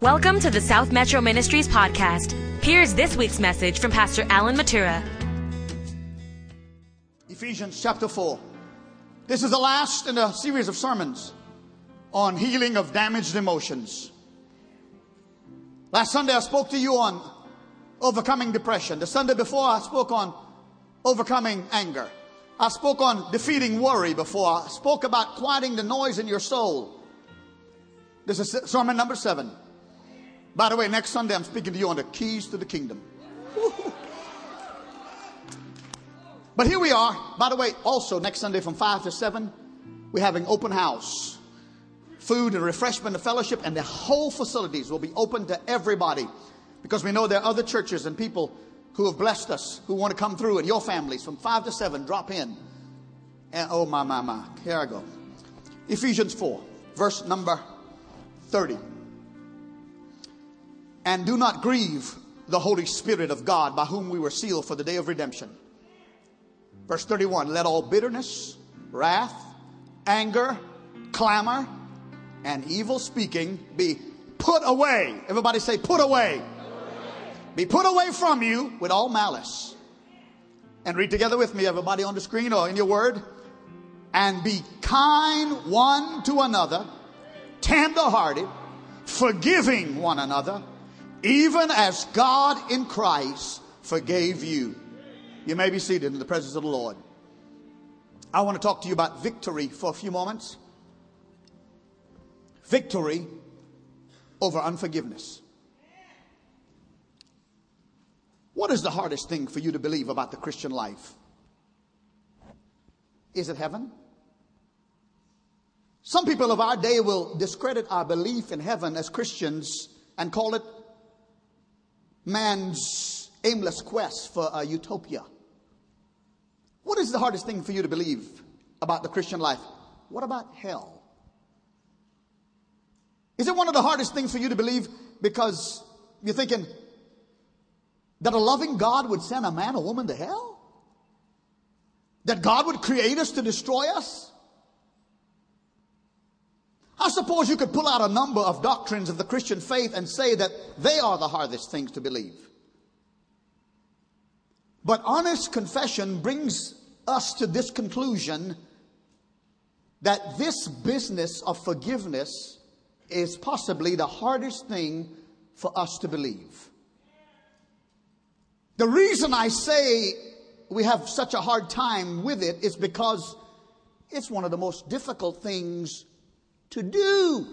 Welcome to the South Metro Ministries podcast. Here's this week's message from Pastor Alan Mathura. Ephesians chapter 4. This is the last in a series of sermons on healing of damaged emotions. Last Sunday I spoke to you on overcoming depression. The Sunday before I spoke on overcoming anger. I spoke on defeating worry before. I spoke about quieting the noise in your soul. This is sermon number seven. By the way, next Sunday I'm speaking to you on the keys to the kingdom. but here we are. By the way, also next Sunday from 5 to 7, we're having open house. Food and refreshment and fellowship, and the whole facilities will be open to everybody because we know there are other churches and people who have blessed us who want to come through, and your families from 5 to 7 drop in. And oh, my, my, my. Here I go. Ephesians 4, verse number 30 and do not grieve the Holy Spirit of God by whom we were sealed for the day of redemption. Verse 31 Let all bitterness, wrath, anger, clamor, and evil speaking be put away. Everybody say, put away. Be put away from you with all malice. And read together with me, everybody on the screen or in your word. And be kind one to another, tender hearted, forgiving one another even as God in Christ forgave you. You may be seated in the presence of the Lord. I want to talk to you about victory for a few moments. Victory over unforgiveness. What is the hardest thing for you to believe about the Christian life? Is it heaven? Some people of our day will discredit our belief in heaven as Christians and call it man's aimless quest for a utopia. What is the hardest thing for you to believe about the Christian life? What about hell? Is it one of the hardest things for you to believe because you're thinking that a loving God would send a man or woman to hell? That God would create us to destroy us? I suppose you could pull out a number of doctrines of the Christian faith and say that they are the hardest things to believe. But honest confession brings us to this conclusion that this business of forgiveness is possibly the hardest thing for us to believe. The reason I say we have such a hard time with it is because it's one of the most difficult things to do.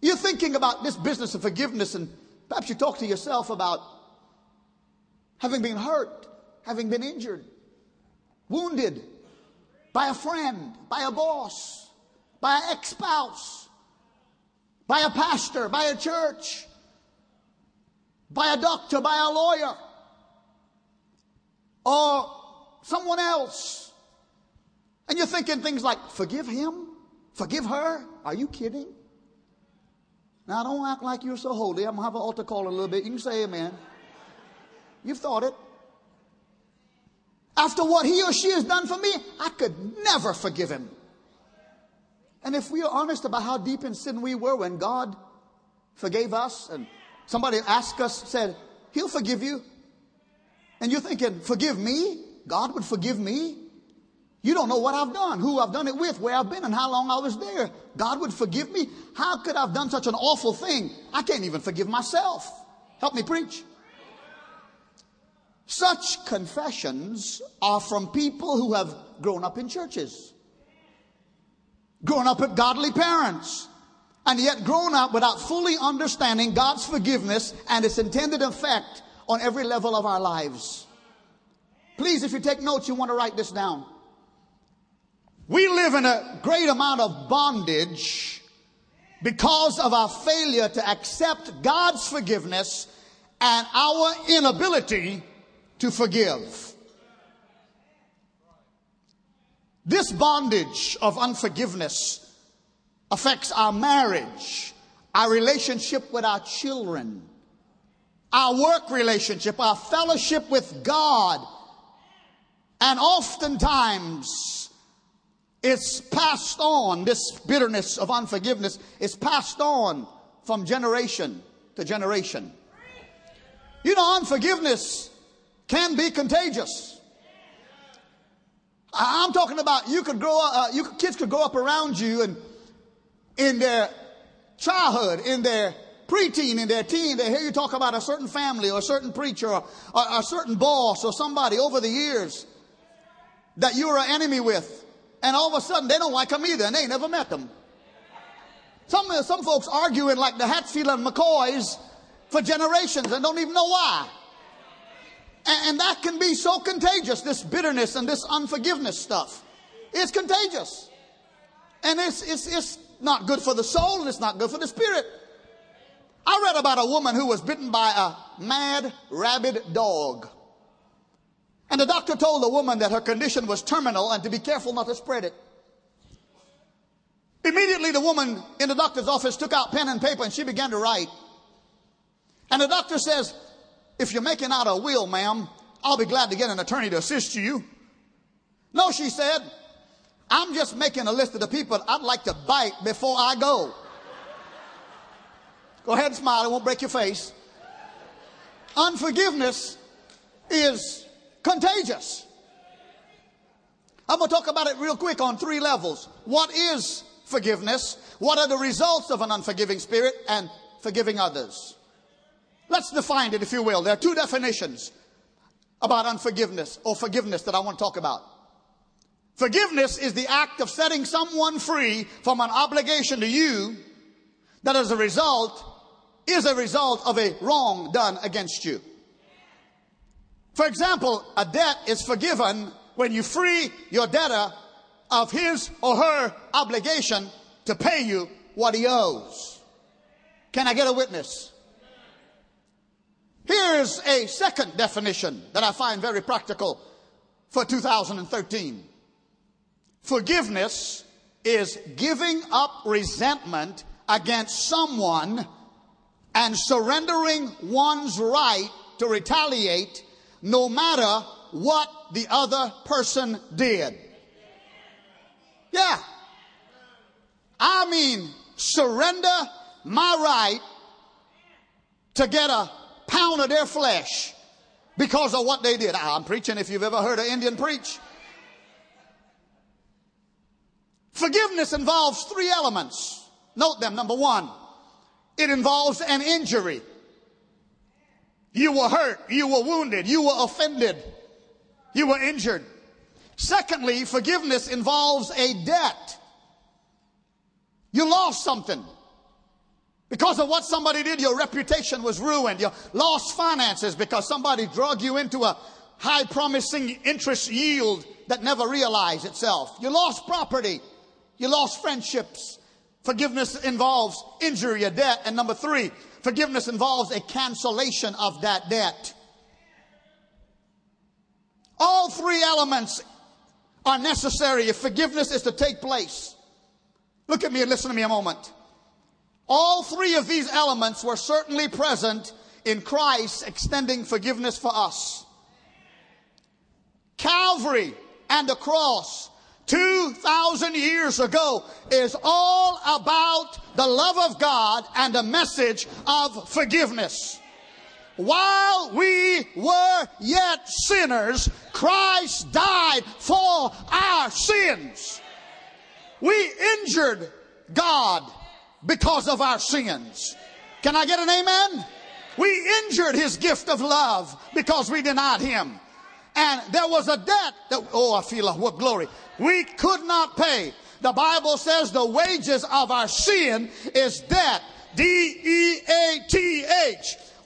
You're thinking about this business of forgiveness, and perhaps you talk to yourself about having been hurt, having been injured, wounded by a friend, by a boss, by an ex spouse, by a pastor, by a church, by a doctor, by a lawyer, or someone else. And you're thinking things like, forgive him? Forgive her? Are you kidding? Now, don't act like you're so holy. I'm going to have an altar call in a little bit. You can say amen. You've thought it. After what he or she has done for me, I could never forgive him. And if we are honest about how deep in sin we were when God forgave us and somebody asked us, said, He'll forgive you. And you're thinking, forgive me? God would forgive me. You don't know what I've done, who I've done it with, where I've been, and how long I was there. God would forgive me. How could I have done such an awful thing? I can't even forgive myself. Help me preach. Such confessions are from people who have grown up in churches, grown up with godly parents, and yet grown up without fully understanding God's forgiveness and its intended effect on every level of our lives. Please, if you take notes, you want to write this down. We live in a great amount of bondage because of our failure to accept God's forgiveness and our inability to forgive. This bondage of unforgiveness affects our marriage, our relationship with our children, our work relationship, our fellowship with God, and oftentimes, it's passed on. This bitterness of unforgiveness is passed on from generation to generation. You know, unforgiveness can be contagious. I'm talking about you could grow up, uh, you kids could grow up around you and in their childhood, in their preteen, in their teen, they hear you talk about a certain family or a certain preacher or, or a certain boss or somebody over the years that you are an enemy with. And all of a sudden they don't like them either and they never met them. Some, some folks arguing like the Hatfield and McCoys for generations and don't even know why. And, and that can be so contagious, this bitterness and this unforgiveness stuff. It's contagious. And it's, it's, it's not good for the soul and it's not good for the spirit. I read about a woman who was bitten by a mad rabid dog. And the doctor told the woman that her condition was terminal and to be careful not to spread it. Immediately, the woman in the doctor's office took out pen and paper and she began to write. And the doctor says, If you're making out a will, ma'am, I'll be glad to get an attorney to assist you. No, she said, I'm just making a list of the people I'd like to bite before I go. Go ahead and smile, it won't break your face. Unforgiveness is contagious. I'm going to talk about it real quick on three levels. What is forgiveness? What are the results of an unforgiving spirit and forgiving others? Let's define it, if you will. There are two definitions about unforgiveness or forgiveness that I want to talk about. Forgiveness is the act of setting someone free from an obligation to you that as a result is a result of a wrong done against you. For example, a debt is forgiven when you free your debtor of his or her obligation to pay you what he owes. Can I get a witness? Here is a second definition that I find very practical for 2013. Forgiveness is giving up resentment against someone and surrendering one's right to retaliate no matter what the other person did. Yeah. I mean, surrender my right to get a pound of their flesh because of what they did. I'm preaching if you've ever heard an Indian preach. Forgiveness involves three elements. Note them. Number one, it involves an injury. You were hurt. You were wounded. You were offended. You were injured. Secondly, forgiveness involves a debt. You lost something. Because of what somebody did, your reputation was ruined. You lost finances because somebody drug you into a high promising interest yield that never realized itself. You lost property. You lost friendships. Forgiveness involves injury, a debt. And number three, forgiveness involves a cancellation of that debt. All three elements are necessary if forgiveness is to take place. Look at me and listen to me a moment. All three of these elements were certainly present in Christ extending forgiveness for us. Calvary and the cross 2,000 years ago is all about the love of God and the message of forgiveness. While we were yet sinners, Christ died for our sins. We injured God because of our sins. Can I get an amen? We injured his gift of love because we denied him. And there was a debt that, oh, I feel what glory. We could not pay. The Bible says the wages of our sin is debt. D-E-A-T-H.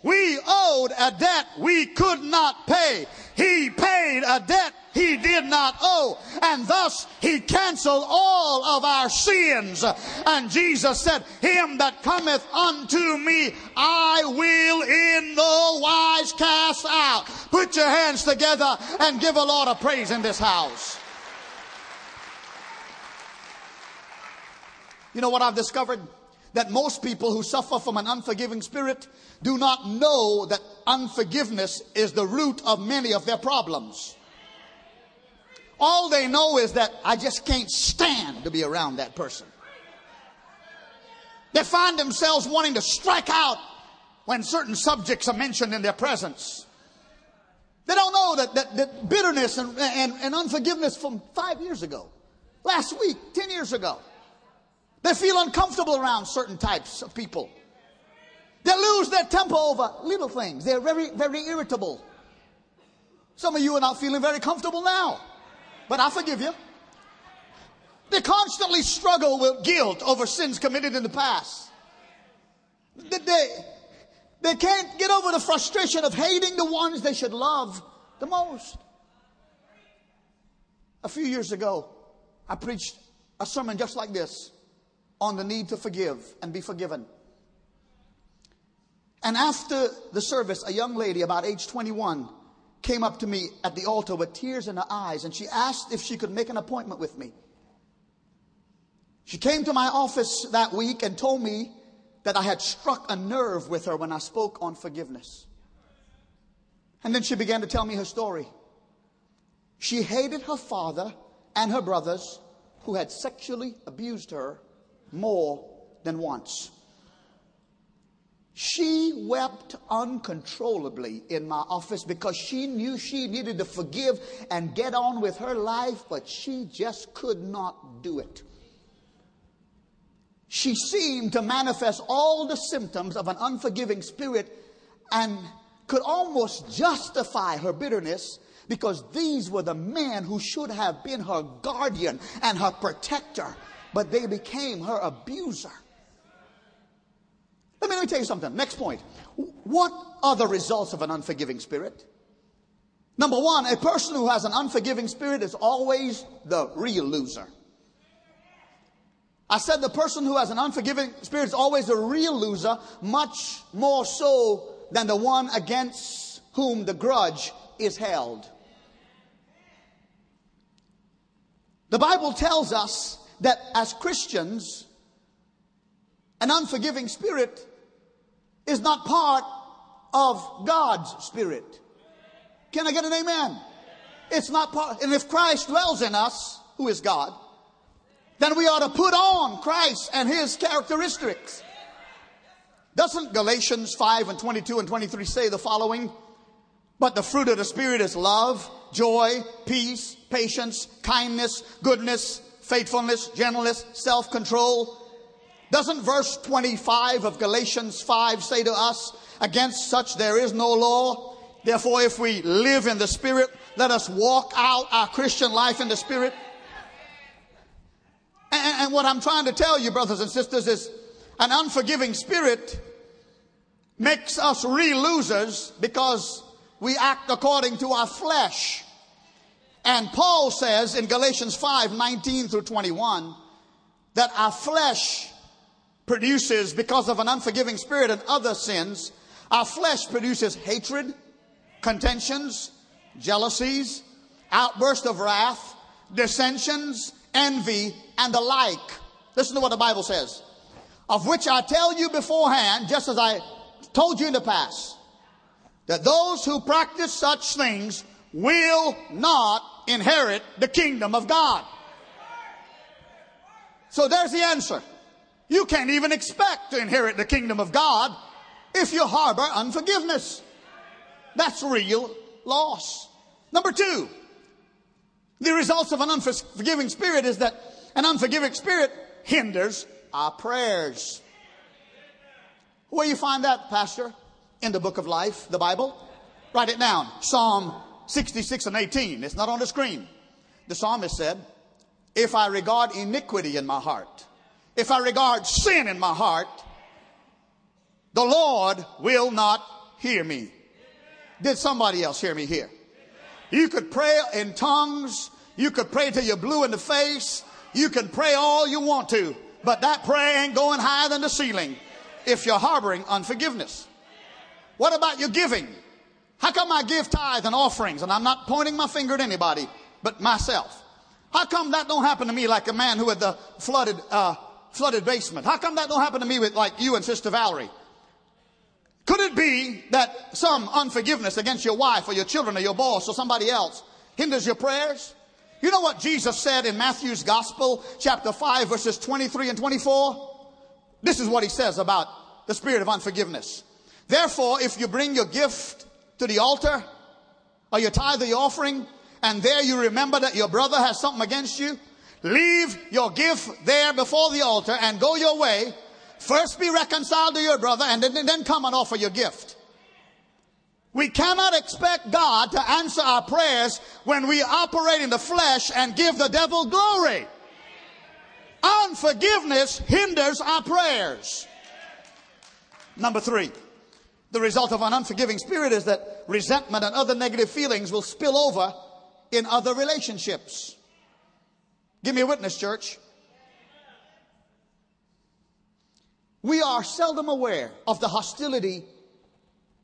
We owed a debt we could not pay. He paid a debt he did not owe. And thus he canceled all of our sins. And Jesus said, Him that cometh unto me, I will in no wise cast out. Put your hands together and give a Lord of praise in this house. You know what I've discovered? that most people who suffer from an unforgiving spirit do not know that unforgiveness is the root of many of their problems. All they know is that I just can't stand to be around that person. They find themselves wanting to strike out when certain subjects are mentioned in their presence. They don't know that, that, that bitterness and, and, and unforgiveness from five years ago, last week, 10 years ago. They feel uncomfortable around certain types of people. They lose their temper over little things. They're very, very irritable. Some of you are not feeling very comfortable now, but I forgive you. They constantly struggle with guilt over sins committed in the past. They, they, can't get over the frustration of hating the ones they should love the most. A few years ago, I preached a sermon just like this on the need to forgive and be forgiven. And after the service, a young lady about age 21 came up to me at the altar with tears in her eyes and she asked if she could make an appointment with me. She came to my office that week and told me that I had struck a nerve with her when I spoke on forgiveness. And then she began to tell me her story. She hated her father and her brothers who had sexually abused her more than once. She wept uncontrollably in my office because she knew she needed to forgive and get on with her life, but she just could not do it. She seemed to manifest all the symptoms of an unforgiving spirit and could almost justify her bitterness because these were the men who should have been her guardian and her protector, but they became her abuser. Let me, let me tell you something. Next point. What are the results of an unforgiving spirit? Number one, a person who has an unforgiving spirit is always the real loser. I said the person who has an unforgiving spirit is always a real loser, much more so than the one against whom the grudge is held. The Bible tells us that as Christians, an unforgiving spirit is not part of God's spirit. Can I get an amen? It's not part, and if Christ dwells in us, who is God, then we ought to put on Christ and his characteristics. Doesn't Galatians 5 and 22 and 23 say the following? But the fruit of the Spirit is love, joy, peace, patience, kindness, goodness, faithfulness, gentleness, self control. Doesn't verse 25 of Galatians 5 say to us, Against such there is no law? Therefore, if we live in the Spirit, let us walk out our Christian life in the Spirit. And, and what I'm trying to tell you, brothers and sisters, is an unforgiving spirit makes us real losers because we act according to our flesh. And Paul says in Galatians 5 19 through 21 that our flesh produces, because of an unforgiving spirit and other sins, our flesh produces hatred, contentions, jealousies, outburst of wrath, dissensions, envy, and the like. Listen to what the Bible says. Of which I tell you beforehand, just as I told you in the past, that those who practice such things will not inherit the kingdom of God. So there's the answer. You can't even expect to inherit the kingdom of God if you harbor unforgiveness. That's real loss. Number two, the results of an unforgiving spirit is that an unforgiving spirit hinders our prayers. Where you find that, Pastor? In the book of life, the Bible? Write it down. Psalm 66 and 18. It's not on the screen. The psalmist said, If I regard iniquity in my heart, if I regard sin in my heart, the Lord will not hear me. Did somebody else hear me here? You could pray in tongues. You could pray till you're blue in the face. You can pray all you want to, but that prayer ain't going higher than the ceiling if you're harboring unforgiveness. What about your giving? How come I give tithe and offerings and I'm not pointing my finger at anybody but myself? How come that don't happen to me like a man who had the flooded, uh, flooded basement? How come that don't happen to me with like you and Sister Valerie? Could it be that some unforgiveness against your wife or your children or your boss or somebody else hinders your prayers? You know what Jesus said in Matthew's Gospel, chapter 5, verses 23 and 24? This is what he says about the spirit of unforgiveness. Therefore, if you bring your gift to the altar, or you tithe the offering, and there you remember that your brother has something against you, leave your gift there before the altar and go your way. First be reconciled to your brother and then, then come and offer your gift. We cannot expect God to answer our prayers when we operate in the flesh and give the devil glory. Unforgiveness hinders our prayers. Number three, the result of an unforgiving spirit is that resentment and other negative feelings will spill over in other relationships. Give me a witness, church. We are seldom aware of the hostility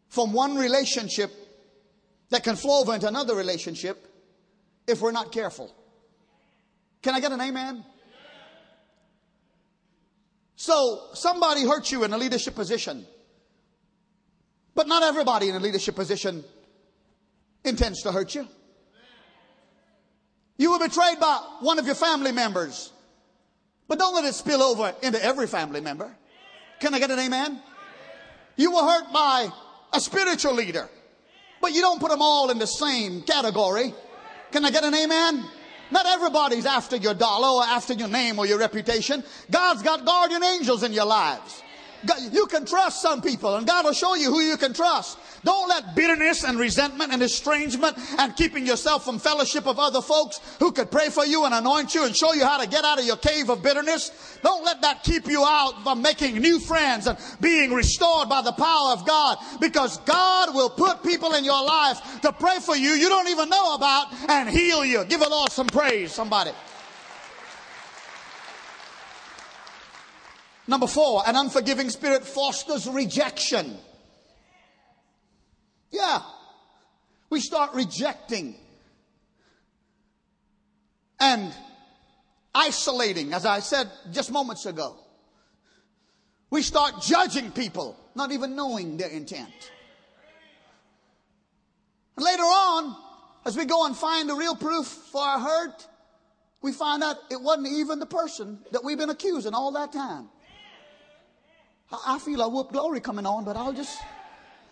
from one relationship that can flow over into another relationship if we're not careful. Can I get an amen? So, somebody hurt you in a leadership position, but not everybody in a leadership position intends to hurt you. You were betrayed by one of your family members, but don't let it spill over into every family member. Can I get an amen? You were hurt by a spiritual leader. But you don't put them all in the same category. Can I get an amen? Not everybody's after your dollar or after your name or your reputation. God's got guardian angels in your lives. You can trust some people and God will show you who you can trust. Don't let bitterness and resentment and estrangement and keeping yourself from fellowship of other folks who could pray for you and anoint you and show you how to get out of your cave of bitterness. Don't let that keep you out from making new friends and being restored by the power of God because God will put people in your life to pray for you you don't even know about and heal you. Give the Lord some praise, somebody. Number four, an unforgiving spirit fosters rejection. Yeah. We start rejecting and isolating, as I said just moments ago. We start judging people, not even knowing their intent. And later on, as we go and find the real proof for our hurt, we find out it wasn't even the person that we've been accusing all that time. I feel a whoop glory coming on, but I'll just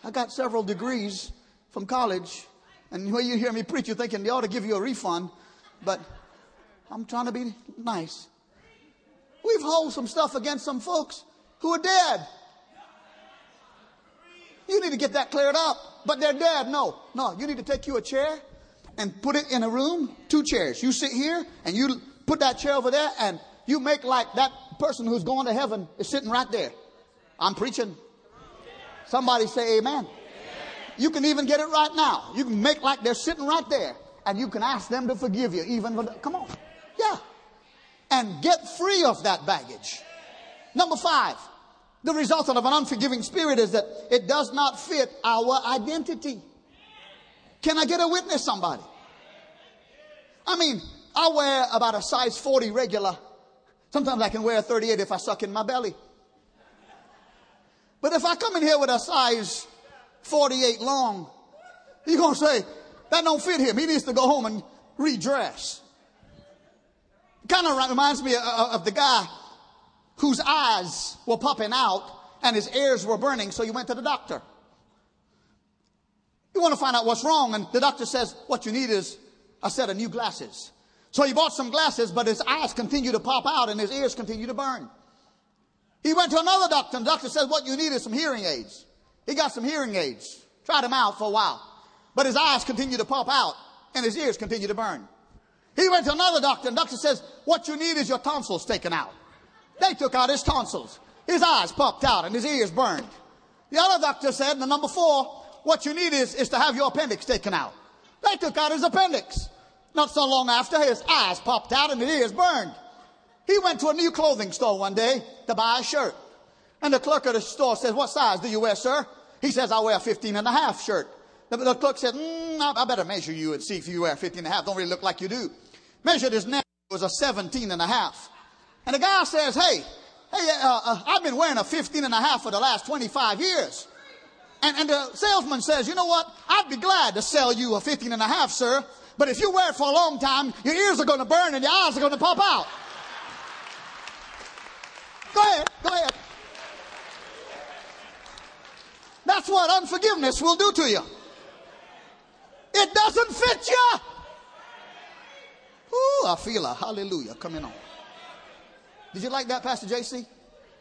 I got several degrees from college, and when you hear me preach, you're thinking they ought to give you a refund, but I'm trying to be nice. We've held some stuff against some folks who are dead. You need to get that cleared up, but they're dead. No, no, you need to take you a chair and put it in a room, two chairs. You sit here and you put that chair over there and you make like that person who's going to heaven is sitting right there. I'm preaching. Somebody say amen. amen. You can even get it right now. You can make like they're sitting right there and you can ask them to forgive you even come on. Yeah. And get free of that baggage. Number five, the result of an unforgiving spirit is that it does not fit our identity. Can I get a witness, somebody? I mean, I wear about a size 40 regular. Sometimes I can wear a 38 if I suck in my belly. But if I come in here with a size 48 long, you're going to say, that don't fit him. He needs to go home and redress. Kind of reminds me uh, uh, of the guy whose eyes were popping out and his ears were burning, so he went to the doctor. You want to find out what's wrong, and the doctor says, What you need is a set of new glasses. So he bought some glasses, but his eyes continue to pop out and his ears continue to burn. He went to another doctor, and the doctor said, What you need is some hearing aids. He got some hearing aids, tried them out for a while. But his eyes continued to pop out, and his ears continued to burn. He went to another doctor, and the doctor says, What you need is your tonsils taken out. They took out his tonsils. His eyes popped out, and his ears burned. The other doctor said, the number four, what you need is, is to have your appendix taken out. They took out his appendix. Not so long after, his eyes popped out and his ears burned. He went to a new clothing store one day to buy a shirt. And the clerk of the store says, what size do you wear, sir? He says, I wear a 15 and a half shirt. The, the clerk said, mm, I, I, better measure you and see if you wear 15 and a half. Don't really look like you do. Measured his neck. It was a 17 and a half. And the guy says, hey, hey, uh, uh, I've been wearing a 15 and a half for the last 25 years. And, and the salesman says, you know what? I'd be glad to sell you a 15 and a half, sir. But if you wear it for a long time, your ears are going to burn and your eyes are going to pop out. Go ahead, go ahead. That's what unforgiveness will do to you. It doesn't fit you. Ooh, I feel a hallelujah coming on. Did you like that, Pastor JC?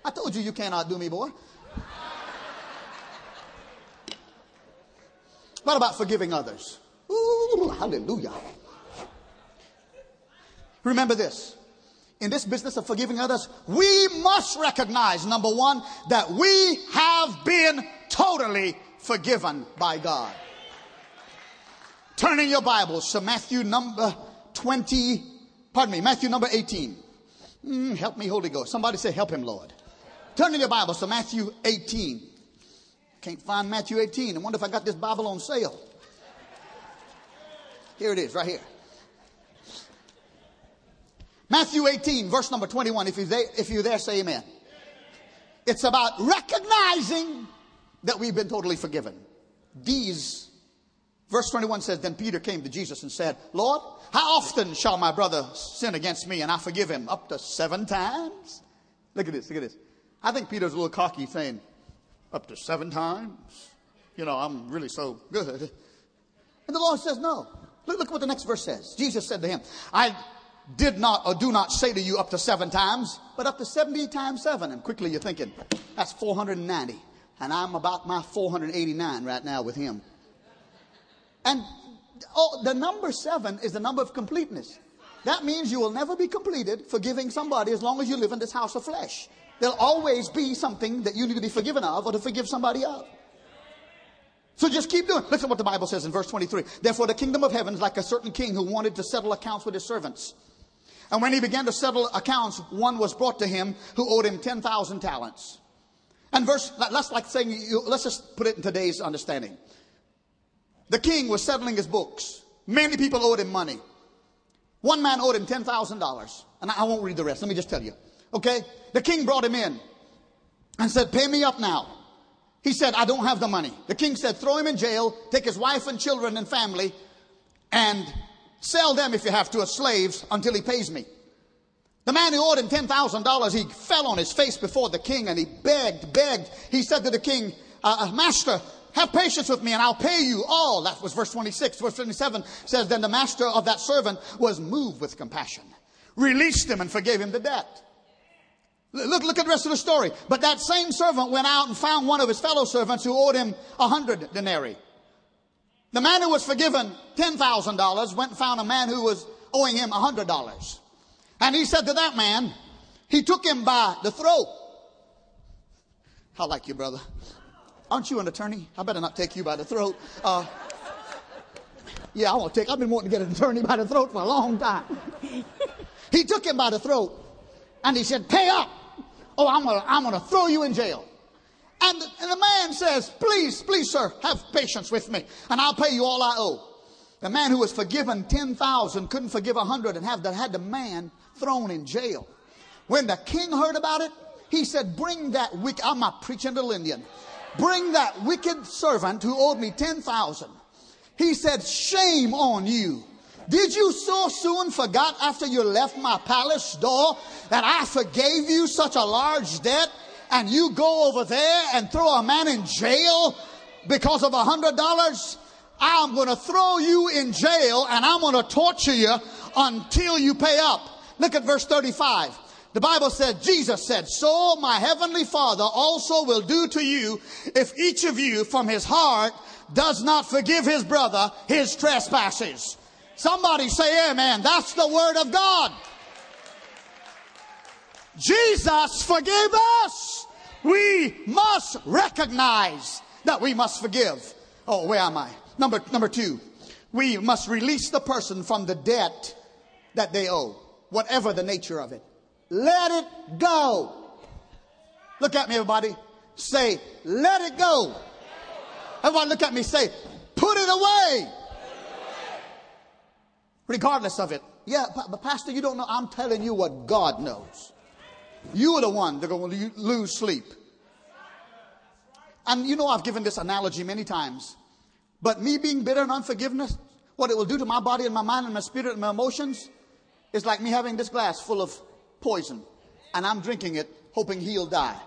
I told you you cannot do me, boy. What about forgiving others? Ooh, hallelujah. Remember this. In this business of forgiving others, we must recognize, number one, that we have been totally forgiven by God. Turn in your Bibles to Matthew number 20, pardon me, Matthew number 18. Mm, help me, Holy Ghost. Somebody say, Help him, Lord. Turn in your Bibles to Matthew 18. Can't find Matthew 18. I wonder if I got this Bible on sale. Here it is, right here. Matthew 18, verse number 21. If you're there, if you're there say amen. It's about recognizing that we've been totally forgiven. These, verse 21 says, Then Peter came to Jesus and said, Lord, how often shall my brother sin against me and I forgive him? Up to seven times? Look at this, look at this. I think Peter's a little cocky saying, Up to seven times? You know, I'm really so good. And the Lord says, No. Look, look what the next verse says. Jesus said to him, I did not or do not say to you up to seven times, but up to 70 times seven. And quickly you're thinking, that's 490. And I'm about my 489 right now with him. And oh, the number seven is the number of completeness. That means you will never be completed forgiving somebody as long as you live in this house of flesh. There'll always be something that you need to be forgiven of or to forgive somebody of. So just keep doing. Listen to what the Bible says in verse 23. Therefore, the kingdom of heaven is like a certain king who wanted to settle accounts with his servants. And when he began to settle accounts, one was brought to him who owed him 10,000 talents. And verse, that's like saying, let's just put it in today's understanding. The king was settling his books. Many people owed him money. One man owed him $10,000. And I won't read the rest. Let me just tell you. Okay? The king brought him in and said, Pay me up now. He said, I don't have the money. The king said, Throw him in jail, take his wife and children and family, and sell them if you have to as slaves until he pays me. The man who owed him $10,000, he fell on his face before the king and he begged, begged. He said to the king, uh, uh, Master, have patience with me and I'll pay you all. That was verse 26. Verse 27 says, Then the master of that servant was moved with compassion, released him and forgave him the debt. Look, look at the rest of the story. But that same servant went out and found one of his fellow servants who owed him a hundred denarii. The man who was forgiven $10,000 went and found a man who was owing him a hundred dollars. And he said to that man, he took him by the throat. I like you, brother. Aren't you an attorney? I better not take you by the throat. Uh, yeah, I want to take, I've been wanting to get an attorney by the throat for a long time. he took him by the throat and he said, pay up. Oh, I'm gonna, I'm gonna throw you in jail. And the, and the man says, please, please, sir, have patience with me and I'll pay you all I owe. The man who was forgiven 10,000 couldn't forgive 100 and have the, had the man thrown in jail. When the king heard about it, he said, bring that wicked, I'm not preaching to Indian. Bring that wicked servant who owed me 10,000. He said, shame on you. Did you so soon forgot after you left my palace door that I forgave you such a large debt and you go over there and throw a man in jail because of a hundred dollars? I'm going to throw you in jail and I'm going to torture you until you pay up. Look at verse 35. The Bible said, Jesus said, so my heavenly father also will do to you if each of you from his heart does not forgive his brother his trespasses. Somebody say amen. That's the word of God. Jesus forgave us. We must recognize that we must forgive. Oh, where am I? Number, number two, we must release the person from the debt that they owe, whatever the nature of it. Let it go. Look at me, everybody. Say, let it go. Everybody look at me. Say, put it away regardless of it. Yeah, but Pastor, you don't know. I'm telling you what God knows. You are the one that going to lose sleep. And you know, I've given this analogy many times. But me being bitter and unforgiveness what it will do to my body and my mind and my spirit and my emotions is like me having this glass full of poison and I'm drinking it hoping he'll die.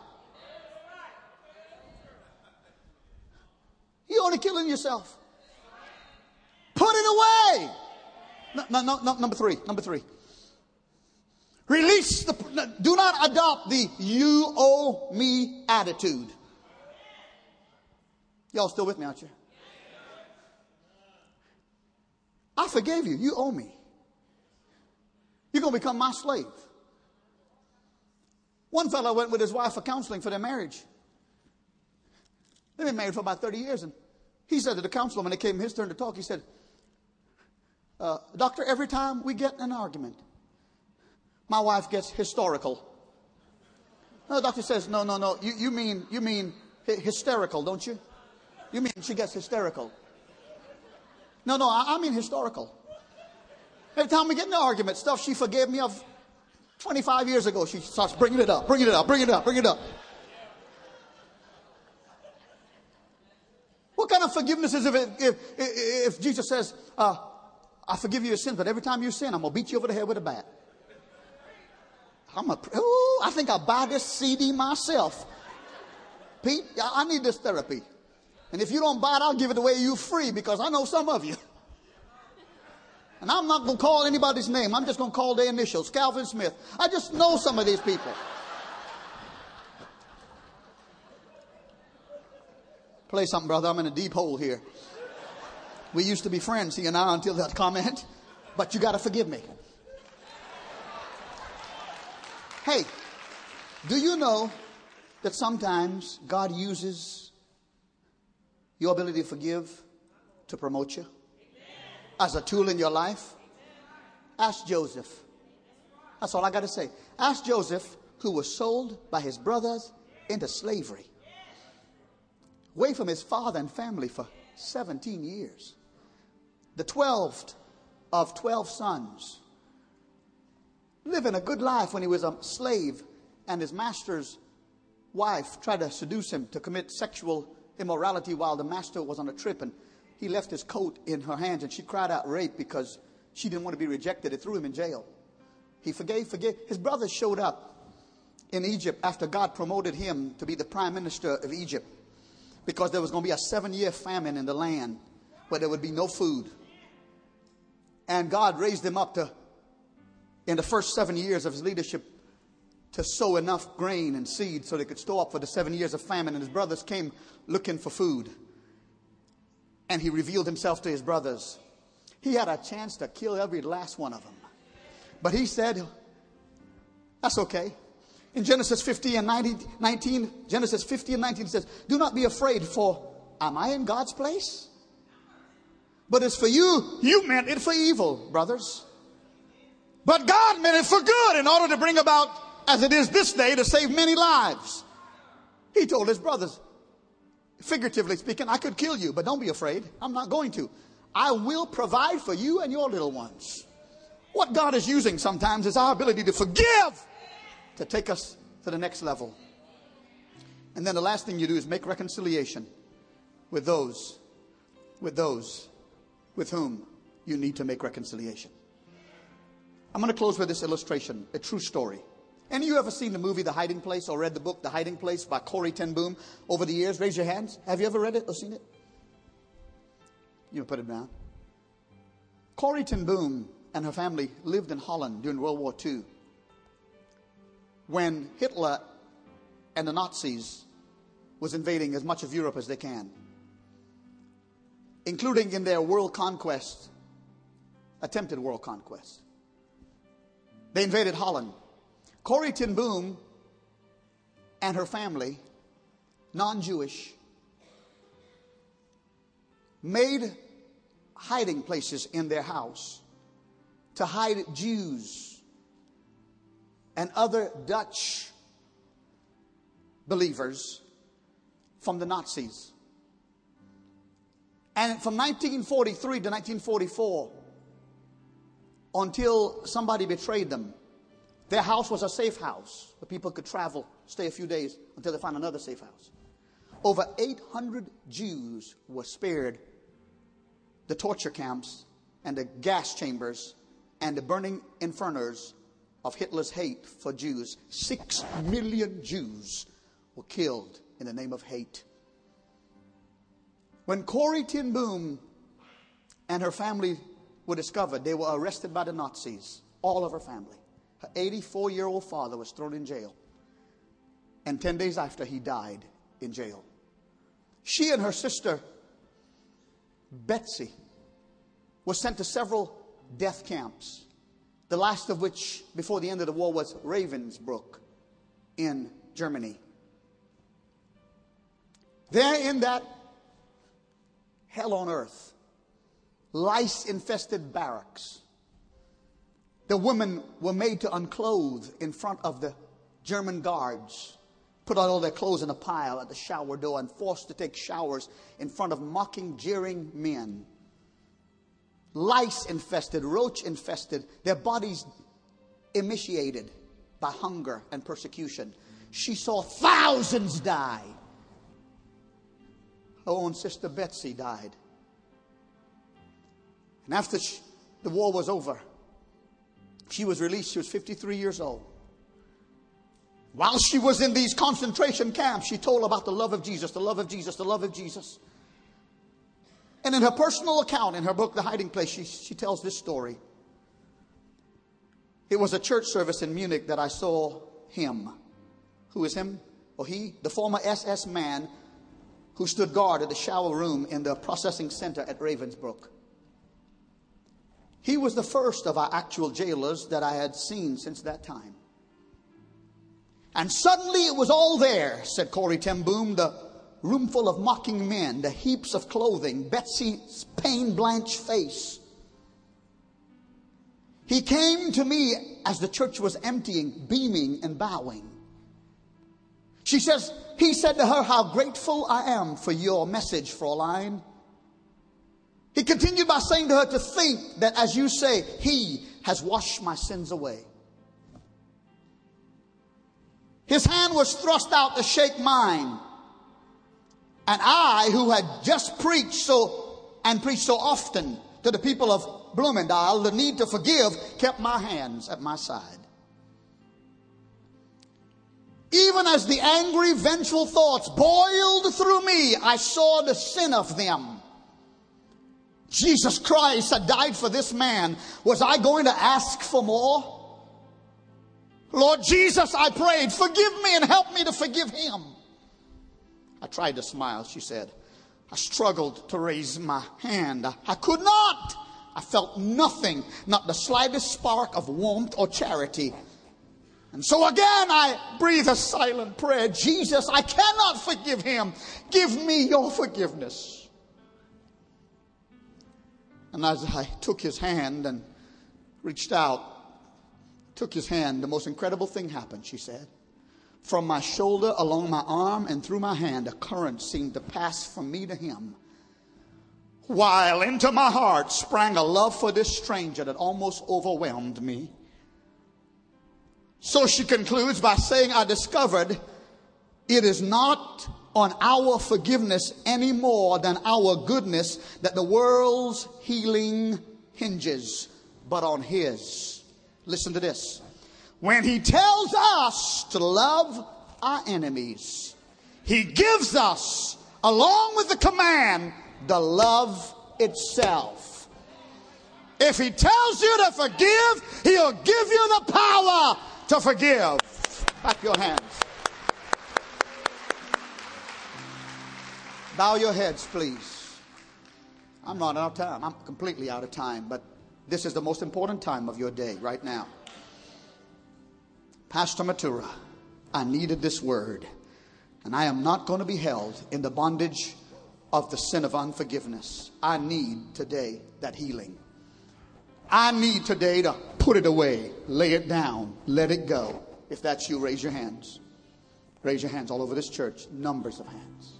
You're only killing yourself. Put it away. No, no, no, number three. Number three. Release the, do not adopt the you owe me attitude. Y'all still with me, aren't you? I forgave you. You owe me. You're going to become my slave. One fellow went with his wife for counseling for their marriage. They've been married for about 30 years. And he said to the counselor, when it came his turn to talk, he said, uh, Doctor, every time we get in an argument, my wife gets historical. No, the doctor says, no, no, no. You, you mean, you mean hysterical, don't you? You mean she gets hysterical. No, no, I, I mean historical. Every time we get in an argument, stuff she forgave me of 25 years ago, she starts bringing it up, bringing it up, bringing it up, bringing it up. What kind of forgiveness is if, if, if Jesus says, uh, I forgive you your sins, but every time you sin, I'm going to beat you over the head with a bat? I'm a, ooh, I think I'll buy this CD myself. Pete, I need this therapy. And if you don't buy it, I'll give it away to you free because I know some of you. And I'm not going to call anybody's name. I'm just going to call their initials, Calvin Smith. I just know some of these people. Play something, brother. I'm in a deep hole here. We used to be friends, he and I, until that comment. But you got to forgive me. Hey, do you know that sometimes God uses your ability to forgive to promote you as a tool in your life? Ask Joseph. That's all I got to say. Ask Joseph, who was sold by his brothers into slavery, away from his father and family for 17 years. The 12th of 12 sons living a good life when he was a slave and his master's wife tried to seduce him to commit sexual immorality while the master was on a trip and he left his coat in her hands and she cried out rape because she didn't want to be rejected. It threw him in jail. He forgave, forgave. His brothers showed up in Egypt after God promoted him to be the prime minister of Egypt because there was going to be a seven year famine in the land where there would be no food. And God raised him up to in the first seven years of his leadership to sow enough grain and seed so they could store up for the seven years of famine. And his brothers came looking for food. And he revealed himself to his brothers. He had a chance to kill every last one of them. But he said, That's okay. In Genesis 50 and 90, 19, Genesis 50 and 19 says, Do not be afraid, for am I in God's place? But as for you, you meant it for evil, brothers. But God meant it for good in order to bring about, as it is this day, to save many lives. He told his brothers, figuratively speaking, I could kill you, but don't be afraid. I'm not going to. I will provide for you and your little ones. What God is using sometimes is our ability to forgive to take us to the next level. And then the last thing you do is make reconciliation with those, with those with whom you need to make reconciliation. I'm going to close with this illustration, a true story. Any of you ever seen the movie The Hiding Place or read the book The Hiding Place by Corrie ten Boom over the years? Raise your hands. Have you ever read it or seen it? You put it down. Corrie ten Boom and her family lived in Holland during World War II when Hitler and the Nazis was invading as much of Europe as they can, including in their world conquest, attempted world conquest. They invaded Holland. Corrie ten Boom and her family, non Jewish, made hiding places in their house to hide Jews and other Dutch believers from the Nazis. And from 1943 to 1944, until somebody betrayed them. Their house was a safe house where people could travel, stay a few days until they found another safe house. Over 800 Jews were spared the torture camps and the gas chambers and the burning infernos of Hitler's hate for Jews. Six million Jews were killed in the name of hate. When Corrie ten Boom and her family were discovered, they were arrested by the Nazis, all of her family. Her 84 year old father was thrown in jail. And 10 days after, he died in jail. She and her sister, Betsy, were sent to several death camps, the last of which, before the end of the war, was Ravensbrück in Germany. There in that hell on earth, lice infested barracks, the women were made to unclothe in front of the German guards, put on all their clothes in a pile at the shower door, and forced to take showers in front of mocking, jeering men. Lice infested, roach infested, their bodies emaciated by hunger and persecution. She saw thousands die. Her own sister Betsy died. And after she, the war was over, she was released. She was 53 years old. While she was in these concentration camps, she told about the love of Jesus, the love of Jesus, the love of Jesus. And in her personal account, in her book, The Hiding Place, she, she tells this story. It was a church service in Munich that I saw him. Who is him? Well, he, the former SS man who stood guard at the shower room in the processing center at Ravensbrück. He was the first of our actual jailers that I had seen since that time. And suddenly it was all there, said Corrie ten Boom, the room full of mocking men, the heaps of clothing, Betsy's pain blanched face. He came to me as the church was emptying, beaming and bowing. She says, He said to her, How grateful I am for your message, Fräulein. He continued by saying to her to think that as you say, He has washed my sins away. His hand was thrust out to shake mine. And I, who had just preached so and preached so often to the people of Bloemendaal the need to forgive, kept my hands at my side. Even as the angry, vengeful thoughts boiled through me, I saw the sin of them. Jesus Christ had died for this man. Was I going to ask for more? Lord Jesus, I prayed, forgive me and help me to forgive him. I tried to smile, she said. I struggled to raise my hand. I, could not. I felt nothing, not the slightest spark of warmth or charity. And so again, I breathe a silent prayer Jesus, I cannot forgive him. Give me your forgiveness. And as I took his hand and reached out, took his hand, the most incredible thing happened, she said. From my shoulder, along my arm, and through my hand, a current seemed to pass from me to him. While into my heart sprang a love for this stranger that almost overwhelmed me. So she concludes by saying, I discovered it is not on our forgiveness any more than our goodness that the world's healing hinges, but on His. Listen to this when he tells us to love our enemies, he gives us, along with the command, the love itself. If he tells you to forgive, he'll give you the power to forgive. Clap your hands. Bow your heads, please. I'm not out of time. I'm completely out of time, but this is the most important time of your day right now. Pastor Mathura, I needed this word. And I am not going to be held in the bondage of the sin of unforgiveness. I need today that healing. I need today to put it away, lay it down, let it go. If that's you, raise your hands. Raise your hands all over this church, numbers of hands.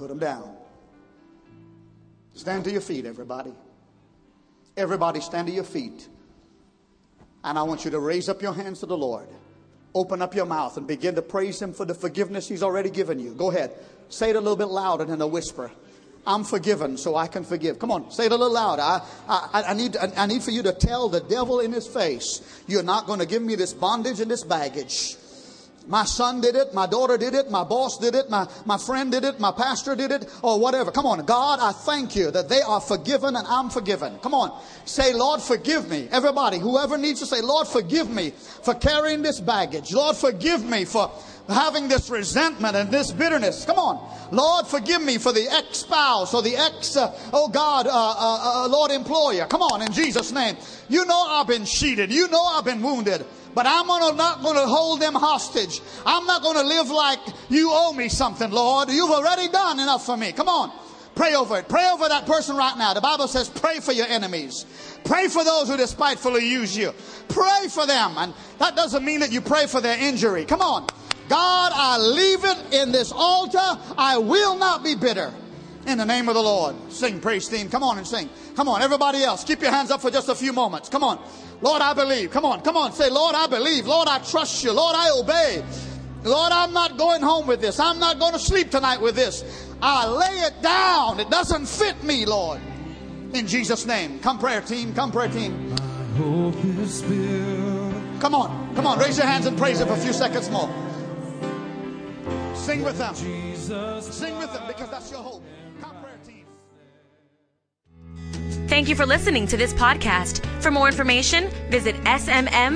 Put them down. Stand to your feet, everybody. Everybody, stand to your feet. And I want you to raise up your hands to the Lord. Open up your mouth and begin to praise Him for the forgiveness He's already given you. Go ahead. Say it a little bit louder than a whisper. I'm forgiven, so I can forgive. Come on, say it a little louder. I, I, I need, I need for you to tell the devil in his face, you're not going to give me this bondage and this baggage. My son did it, my daughter did it, my boss did it, my, my friend did it, my pastor did it, or whatever. Come on, God, I thank you that they are forgiven and I'm forgiven. Come on, say, Lord, forgive me. Everybody, whoever needs to say, Lord, forgive me for carrying this baggage. Lord, forgive me for having this resentment and this bitterness. Come on. Lord, forgive me for the ex spouse or the ex, uh, oh God, uh, uh, uh, Lord employer. Come on, in Jesus' name. You know I've been cheated. You know I've been wounded. But I'm gonna, not going to hold them hostage. I'm not going to live like you owe me something, Lord. You've already done enough for me. Come on. Pray over it. Pray over that person right now. The Bible says, pray for your enemies. Pray for those who despitefully use you. Pray for them. And that doesn't mean that you pray for their injury. Come on. God, I leave it in this altar. I will not be bitter. In the name of the Lord. Sing praise team. Come on and sing. Come on, everybody else. Keep your hands up for just a few moments. Come on. Lord, I believe. Come on, come on. Say, Lord, I believe. Lord, I trust you. Lord, I obey. Lord, I'm not going home with this. I'm not going to sleep tonight with this. I lay it down. It doesn't fit me, Lord. In Jesus' name. Come, prayer team. Come, prayer team. Come on. Come on. Raise your hands and praise Him for a few seconds more. Sing with them. Sing with them because that's your hope. Thank you for listening to this podcast. For more information, visit smmcog.com.